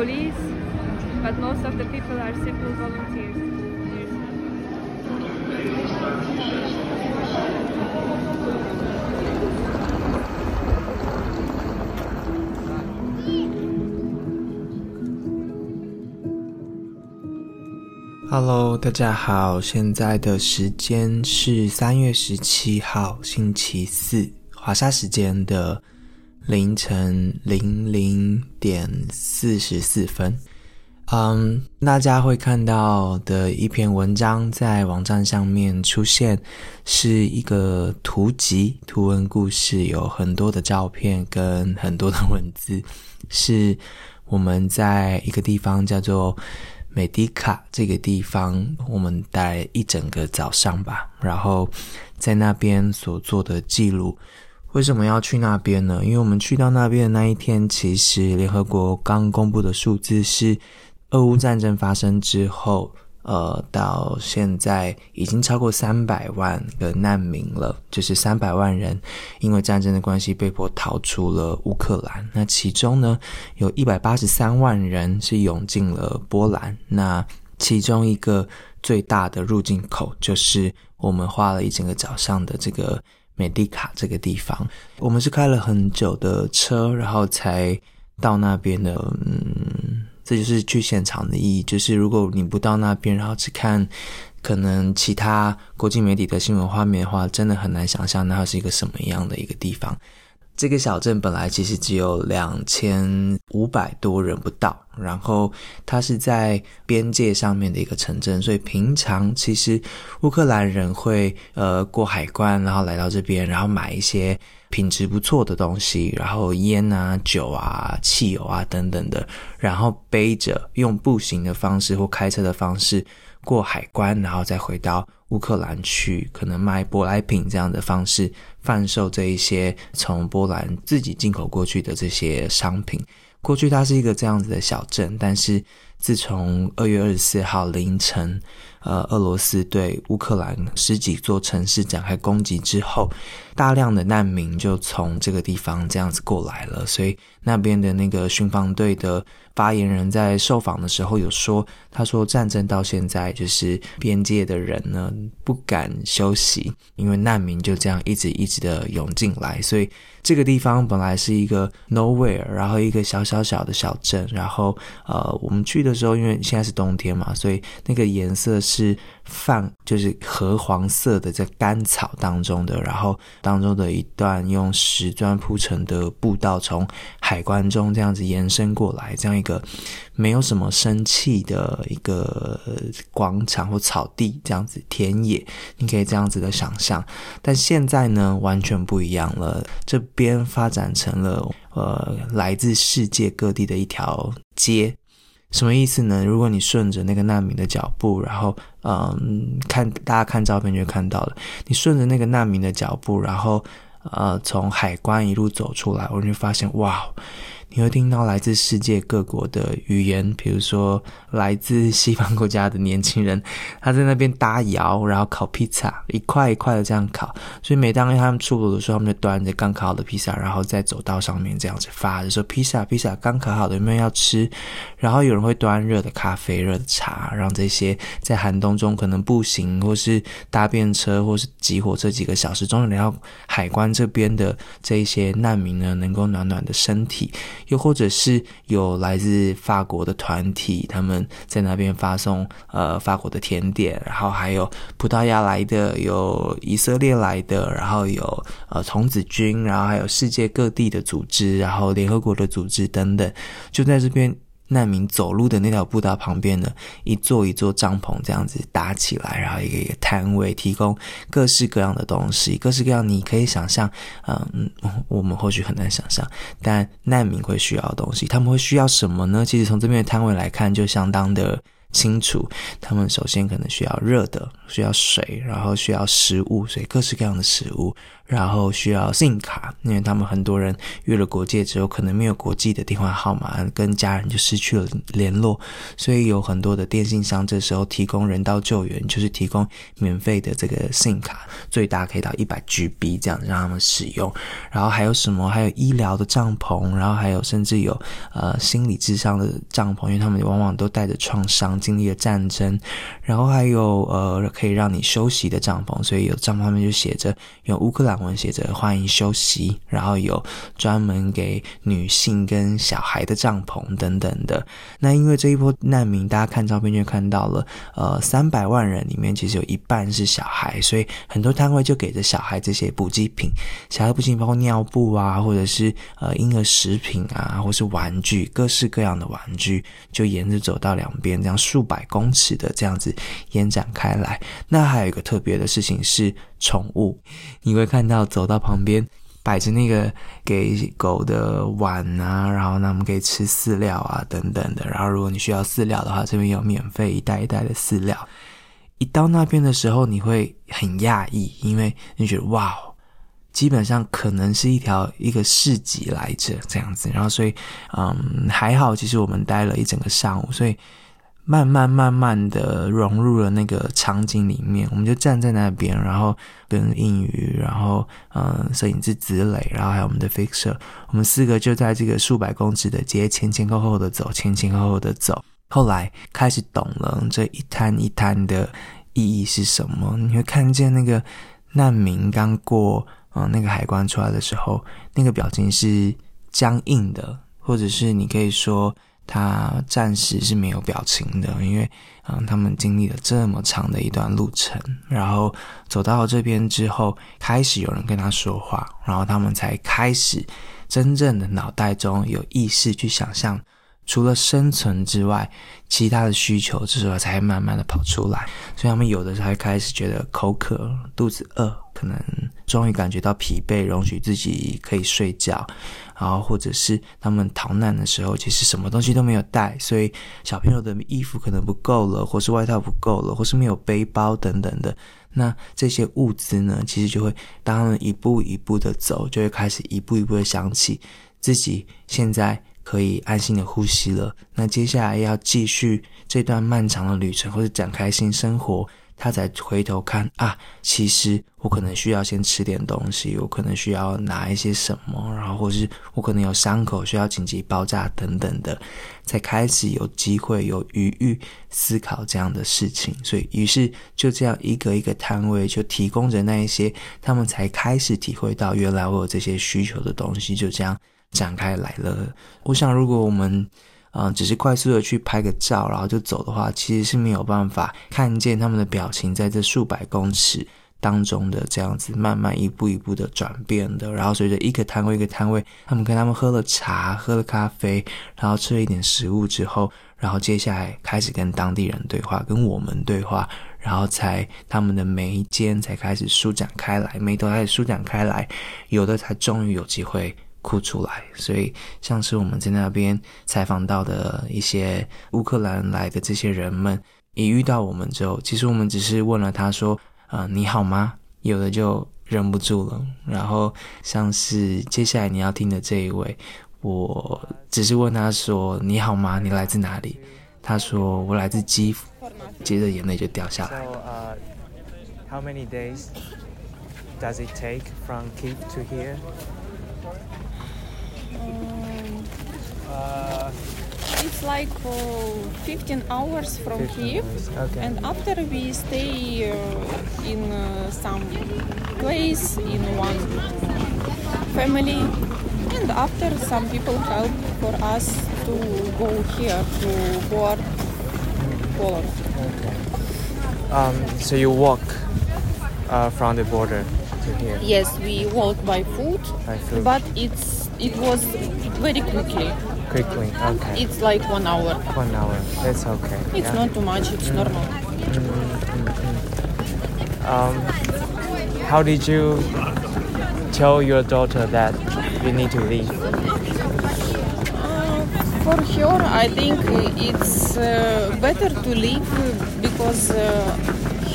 police, but most of the people are simple volunteers. Hello，大家好，现在的时间是三月十七号星期四，华沙时间的凌晨零零点四十四分。嗯，大家会看到的一篇文章在网站上面出现，是一个图集、图文故事，有很多的照片跟很多的文字，是我们在一个地方叫做。美迪卡这个地方，我们待一整个早上吧，然后在那边所做的记录。为什么要去那边呢？因为我们去到那边的那一天，其实联合国刚公布的数字是，俄乌战争发生之后。呃，到现在已经超过三百万个难民了，就是三百万人因为战争的关系被迫逃出了乌克兰。那其中呢，有一百八十三万人是涌进了波兰。那其中一个最大的入境口就是我们花了一整个早上的这个美迪卡这个地方。我们是开了很久的车，然后才到那边的。嗯。这就是去现场的意义。就是如果你不到那边，然后只看可能其他国际媒体的新闻画面的话，真的很难想象那是一个什么样的一个地方。这个小镇本来其实只有两千五百多人不到，然后它是在边界上面的一个城镇，所以平常其实乌克兰人会呃过海关，然后来到这边，然后买一些。品质不错的东西，然后烟啊、酒啊、汽油啊等等的，然后背着用步行的方式或开车的方式过海关，然后再回到乌克兰去，可能卖舶来品这样的方式贩售这一些从波兰自己进口过去的这些商品。过去它是一个这样子的小镇，但是自从二月二十四号凌晨。呃，俄罗斯对乌克兰十几座城市展开攻击之后，大量的难民就从这个地方这样子过来了。所以那边的那个巡防队的发言人在受访的时候有说，他说战争到现在就是边界的人呢不敢休息，因为难民就这样一直一直的涌进来。所以这个地方本来是一个 nowhere，然后一个小小小的小镇，然后呃，我们去的时候，因为现在是冬天嘛，所以那个颜色。是泛就是褐黄色的，在干草当中的，然后当中的一段用石砖铺成的步道，从海关中这样子延伸过来，这样一个没有什么生气的一个广场或草地，这样子田野，你可以这样子的想象。但现在呢，完全不一样了，这边发展成了呃来自世界各地的一条街。什么意思呢？如果你顺着那个难民的脚步，然后，嗯，看大家看照片就看到了，你顺着那个难民的脚步，然后，呃，从海关一路走出来，我就发现，哇。你会听到来自世界各国的语言，比如说来自西方国家的年轻人，他在那边搭窑，然后烤披萨，一块一块的这样烤。所以每当他们出炉的时候，他们就端着刚烤好的披萨，然后在走道上面这样子发，就说披萨披萨刚烤好的，有没有要吃？然后有人会端热的咖啡、热的茶，让这些在寒冬中可能步行或是搭便车或是挤火车几个小时，终于来到海关这边的这一些难民呢，能够暖暖的身体。又或者是有来自法国的团体，他们在那边发送呃法国的甜点，然后还有葡萄牙来的，有以色列来的，然后有呃童子军，然后还有世界各地的组织，然后联合国的组织等等，就在这边。难民走路的那条步道旁边呢，一座一座帐篷这样子搭起来，然后一个一个摊位，提供各式各样的东西，各式各样你可以想象，嗯，我们或许很难想象，但难民会需要的东西，他们会需要什么呢？其实从这边的摊位来看，就相当的清楚。他们首先可能需要热的，需要水，然后需要食物，所以各式各样的食物。然后需要 SIM 卡，因为他们很多人越了国界之后，可能没有国际的电话号码，跟家人就失去了联络，所以有很多的电信商这时候提供人道救援，就是提供免费的这个 SIM 卡，最大可以到一百 GB 这样让他们使用。然后还有什么？还有医疗的帐篷，然后还有甚至有呃心理智商的帐篷，因为他们往往都带着创伤，经历了战争。然后还有呃可以让你休息的帐篷，所以有帐篷上面就写着用乌克兰。文写着欢迎休息，然后有专门给女性跟小孩的帐篷等等的。那因为这一波难民，大家看照片就看到了，呃，三百万人里面其实有一半是小孩，所以很多摊位就给着小孩这些补给品。小孩补给品包括尿布啊，或者是呃婴儿食品啊，或是玩具，各式各样的玩具，就沿着走到两边，这样数百公尺的这样子延展开来。那还有一个特别的事情是。宠物，你会看要走到旁边摆着那个给狗的碗啊，然后他们可以吃饲料啊等等的。然后如果你需要饲料的话，这边有免费一袋一袋的饲料。一到那边的时候，你会很讶异，因为你觉得哇，基本上可能是一条一个市集来着这样子。然后所以嗯还好，其实我们待了一整个上午，所以。慢慢慢慢的融入了那个场景里面，我们就站在那边，然后跟英语，然后嗯，摄影师子磊，然后还有我们的 fixer，我们四个就在这个数百公尺的街前前后后的走，前前后后的走。后来开始懂了这一摊一摊的意义是什么。你会看见那个难民刚过嗯那个海关出来的时候，那个表情是僵硬的，或者是你可以说。他暂时是没有表情的，因为嗯，他们经历了这么长的一段路程，然后走到这边之后，开始有人跟他说话，然后他们才开始真正的脑袋中有意识去想象。除了生存之外，其他的需求这时候才慢慢的跑出来，所以他们有的才开始觉得口渴、肚子饿，可能终于感觉到疲惫，容许自己可以睡觉，然后或者是他们逃难的时候，其实什么东西都没有带，所以小朋友的衣服可能不够了，或是外套不够了，或是没有背包等等的，那这些物资呢，其实就会当他们一步一步的走，就会开始一步一步的想起自己现在。可以安心的呼吸了。那接下来要继续这段漫长的旅程，或者展开新生活，他才回头看啊，其实我可能需要先吃点东西，我可能需要拿一些什么，然后或是我可能有伤口需要紧急包扎等等的，才开始有机会有余裕思考这样的事情。所以，于是就这样一个一个摊位就提供着那一些，他们才开始体会到原来我有这些需求的东西，就这样。展开来了。我想，如果我们，嗯，只是快速的去拍个照，然后就走的话，其实是没有办法看见他们的表情在这数百公尺当中的这样子慢慢一步一步的转变的。然后随着一个摊位一个摊位，他们跟他们喝了茶，喝了咖啡，然后吃了一点食物之后，然后接下来开始跟当地人对话，跟我们对话，然后才他们的眉间才开始舒展开来，眉头开始舒展开来，有的才终于有机会。哭出来，所以像是我们在那边采访到的一些乌克兰来的这些人们，一遇到我们之后，其实我们只是问了他说：“呃，你好吗？”有的就忍不住了。然后像是接下来你要听的这一位，我只是问他说：“你好吗？你来自哪里？”他说：“我来自基辅。”接着眼泪就掉下来。How many days does it take from Kiev to here? It's like uh, 15 hours from 15 Kiev, hours. Okay. and after we stay uh, in uh, some place in one family, and after some people help for us to go here to board Poland. Okay. Um, so you walk uh, from the border to here. Yes, we walk by foot, by foot. but it's it was very quickly. Quickly, okay. It's like one hour. One hour, that's okay. It's yeah? not too much. It's mm. normal. Mm-hmm. Um, how did you tell your daughter that you need to leave? Uh, for sure, I think it's uh, better to leave because uh,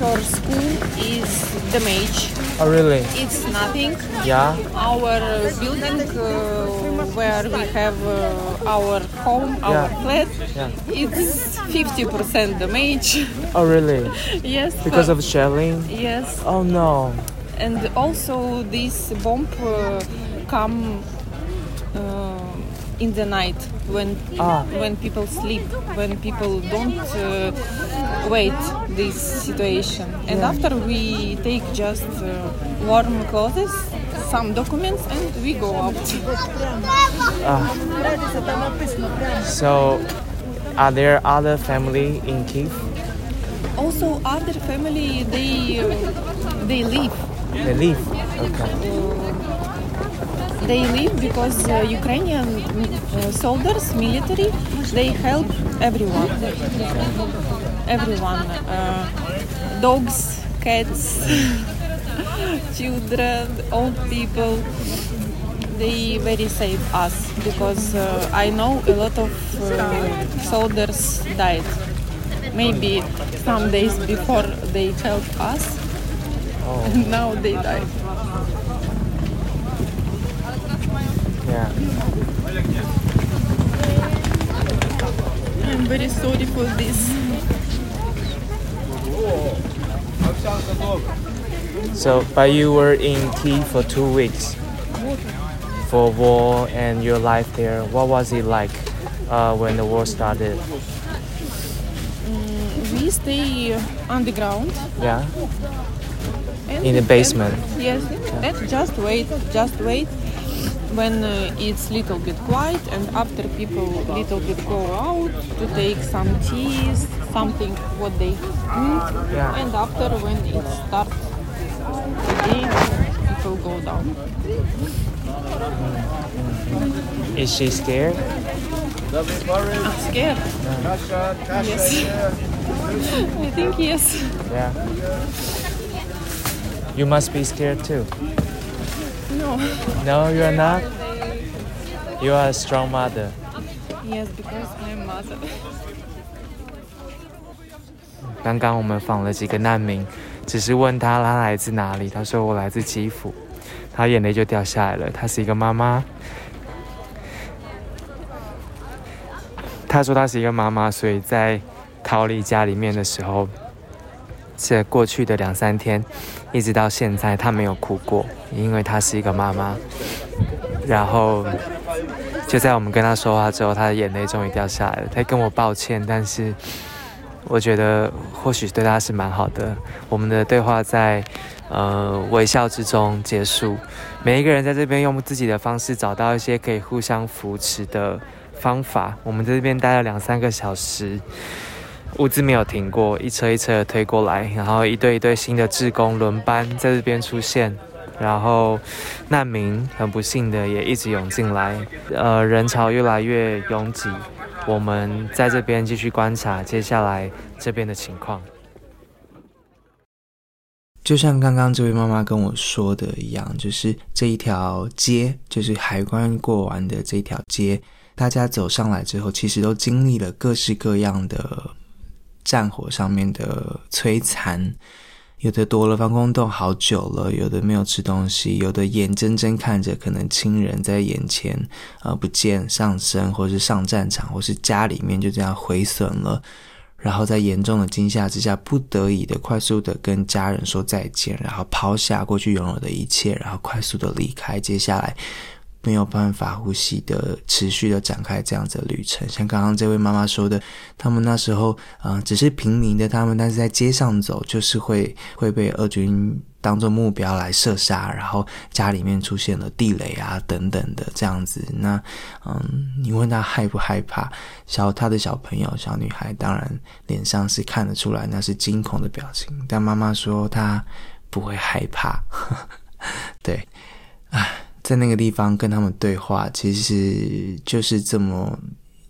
her school is damaged Oh, really? It's nothing. Yeah. Our building uh, where we have uh, our home, our Yeah. flat, Yeah. it's 50% damage. Oh, really? yes. Because uh, of shelling? Yes. Oh, no. And also this bomb uh, come uh, in the night when Ah. when people sleep, when people don't uh, wait this situation. And after we take just uh, warm clothes, some documents, and we go out. So, are there other family in Kiev? Also, other family they uh, they leave. They live. Okay. They leave because uh, Ukrainian uh, soldiers, military, they help everyone. Everyone, uh, dogs, cats, children, old people. They very save us because uh, I know a lot of uh, soldiers died. Maybe some days before they help us, and now they died. Yeah. I'm very sorry for this. So, but you were in Kiev for two weeks for war and your life there. What was it like uh, when the war started? We stay underground. Yeah. And In the basement. and- yes, and just wait, just wait. When uh, it's little bit quiet, and after people little bit go out to take some teas, something what they need, Yeah. and after when it starts again, people go down. Is she scared? I'm scared. Yes, I think yes. Yeah. You must be scared too. No. No, you are not. You are a strong mother. Yes, because I'm mother. 刚刚我们访了几个难民，只是问他他来自哪里，他说我来自基辅，他眼泪就掉下来了。他是一个妈妈，他说他是一个妈妈，所以在逃离家里面的时候，这过去的两三天，一直到现在，他没有哭过，因为她是一个妈妈。然后就在我们跟他说话之后，他的眼泪终于掉下来了。他跟我抱歉，但是我觉得或许对他是蛮好的。我们的对话在呃微笑之中结束，每一个人在这边用自己的方式找到一些可以互相扶持的方法。我们在这边待了两三个小时，物资没有停过，一车一车的推过来，然后一对一对新的志工轮班在这边出现。然后难民很不幸的也一直涌进来，呃，人潮越来越拥挤。我们在这边继续观察接下来这边的情况。就像刚刚这位妈妈跟我说的一样，就是这一条街，就是海关过完的这条街，大家走上来之后，其实都经历了各式各样的战火上面的摧残。有的躲了防空洞好久了，有的没有吃东西，有的眼睁睁看着可能亲人在眼前呃不见上身，或是上战场，或是家里面就这样毁损了。然后在严重的惊吓之下，不得已的快速的跟家人说再见，然后抛下过去拥有的一切，然后快速的离开。接下来没有办法呼吸的，持续的展开这样子的旅程。像刚刚这位妈妈说的，他们那时候啊、只是平民的他们，但是在街上走，就是会会被俄军当做目标来射杀，然后家里面出现了地雷啊等等的这样子。那嗯，你问他害不害怕？小他的小朋友小女孩当然脸上是看得出来那是惊恐的表情，但妈妈说她不会害怕。对，唉，在那个地方跟他们对话，其实就是这么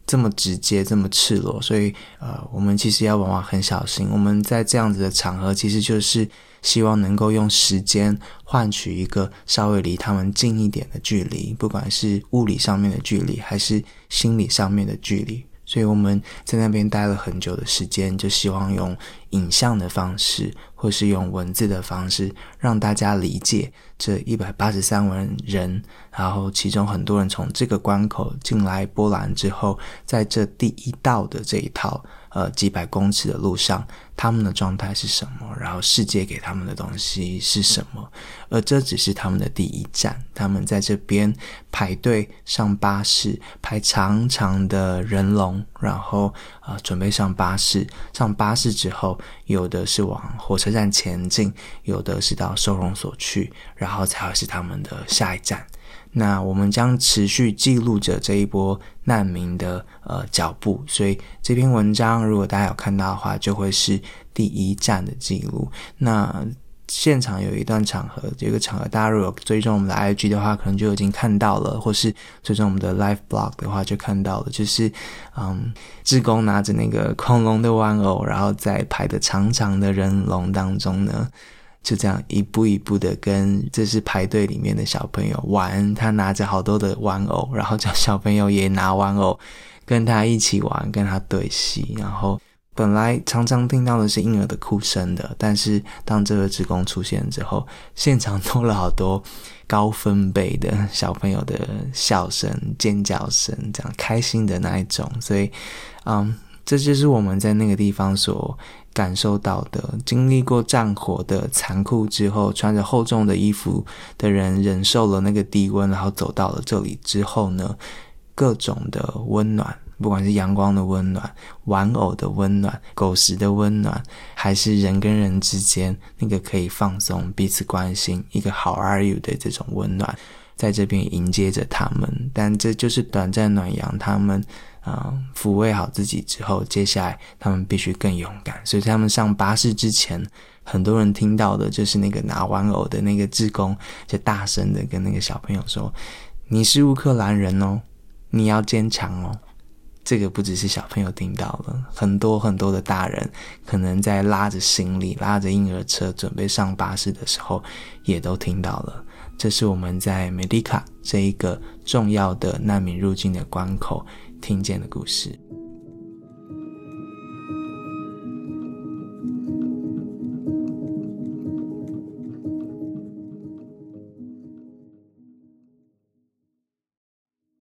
这么直接，这么赤裸，所以呃，我们其实要往往很小心。我们在这样子的场合，其实就是希望能够用时间换取一个稍微离他们近一点的距离，不管是物理上面的距离，还是心理上面的距离。所以我们在那边待了很久的时间，就希望用影像的方式，或是用文字的方式，让大家理解这一百八十三万人，然后其中很多人从这个关口进来波兰之后，在这第一道的这一套。呃，几百公尺的路上，他们的状态是什么？然后世界给他们的东西是什么？而这只是他们的第一站，他们在这边排队上巴士，排长长的人龙，然后呃准备上巴士。上巴士之后，有的是往火车站前进，有的是到收容所去，然后才会是他们的下一站。那我们将持续记录着这一波难民的呃脚步，所以这篇文章如果大家有看到的话，就会是第一站的记录。那现场有一段场合，有一个场合，大家如果追踪我们的 IG 的话，可能就已经看到了；或是追踪我们的 Live Blog 的话，就看到了。就是嗯，志工拿着那个恐龙的玩偶，然后在排的长长的人龙当中呢。就这样一步一步的跟这是排队里面的小朋友玩，他拿着好多的玩偶，然后叫小朋友也拿玩偶跟他一起玩，跟他对戏。然后本来常常听到的是婴儿的哭声的，但是当这个职工出现之后，现场多了好多高分贝的小朋友的笑声、尖叫声，这样开心的那一种。所以，嗯，这就是我们在那个地方所。感受到的，经历过战火的残酷之后，穿着厚重的衣服的人忍受了那个低温，然后走到了这里之后呢，各种的温暖，不管是阳光的温暖、玩偶的温暖、狗食的温暖，还是人跟人之间那个可以放松、彼此关心、一个 How are you 的这种温暖，在这边迎接着他们。但这就是短暂暖阳，他们。啊，抚慰好自己之后，接下来他们必须更勇敢。所以，他们上巴士之前，很多人听到的就是那个拿玩偶的那个志工，就大声的跟那个小朋友说：“你是乌克兰人哦，你要坚强哦。”这个不只是小朋友听到了，很多很多的大人可能在拉着行李、拉着婴儿车准备上巴士的时候，也都听到了。这是我们在美迪卡这一个重要的难民入境的关口。听见的故事。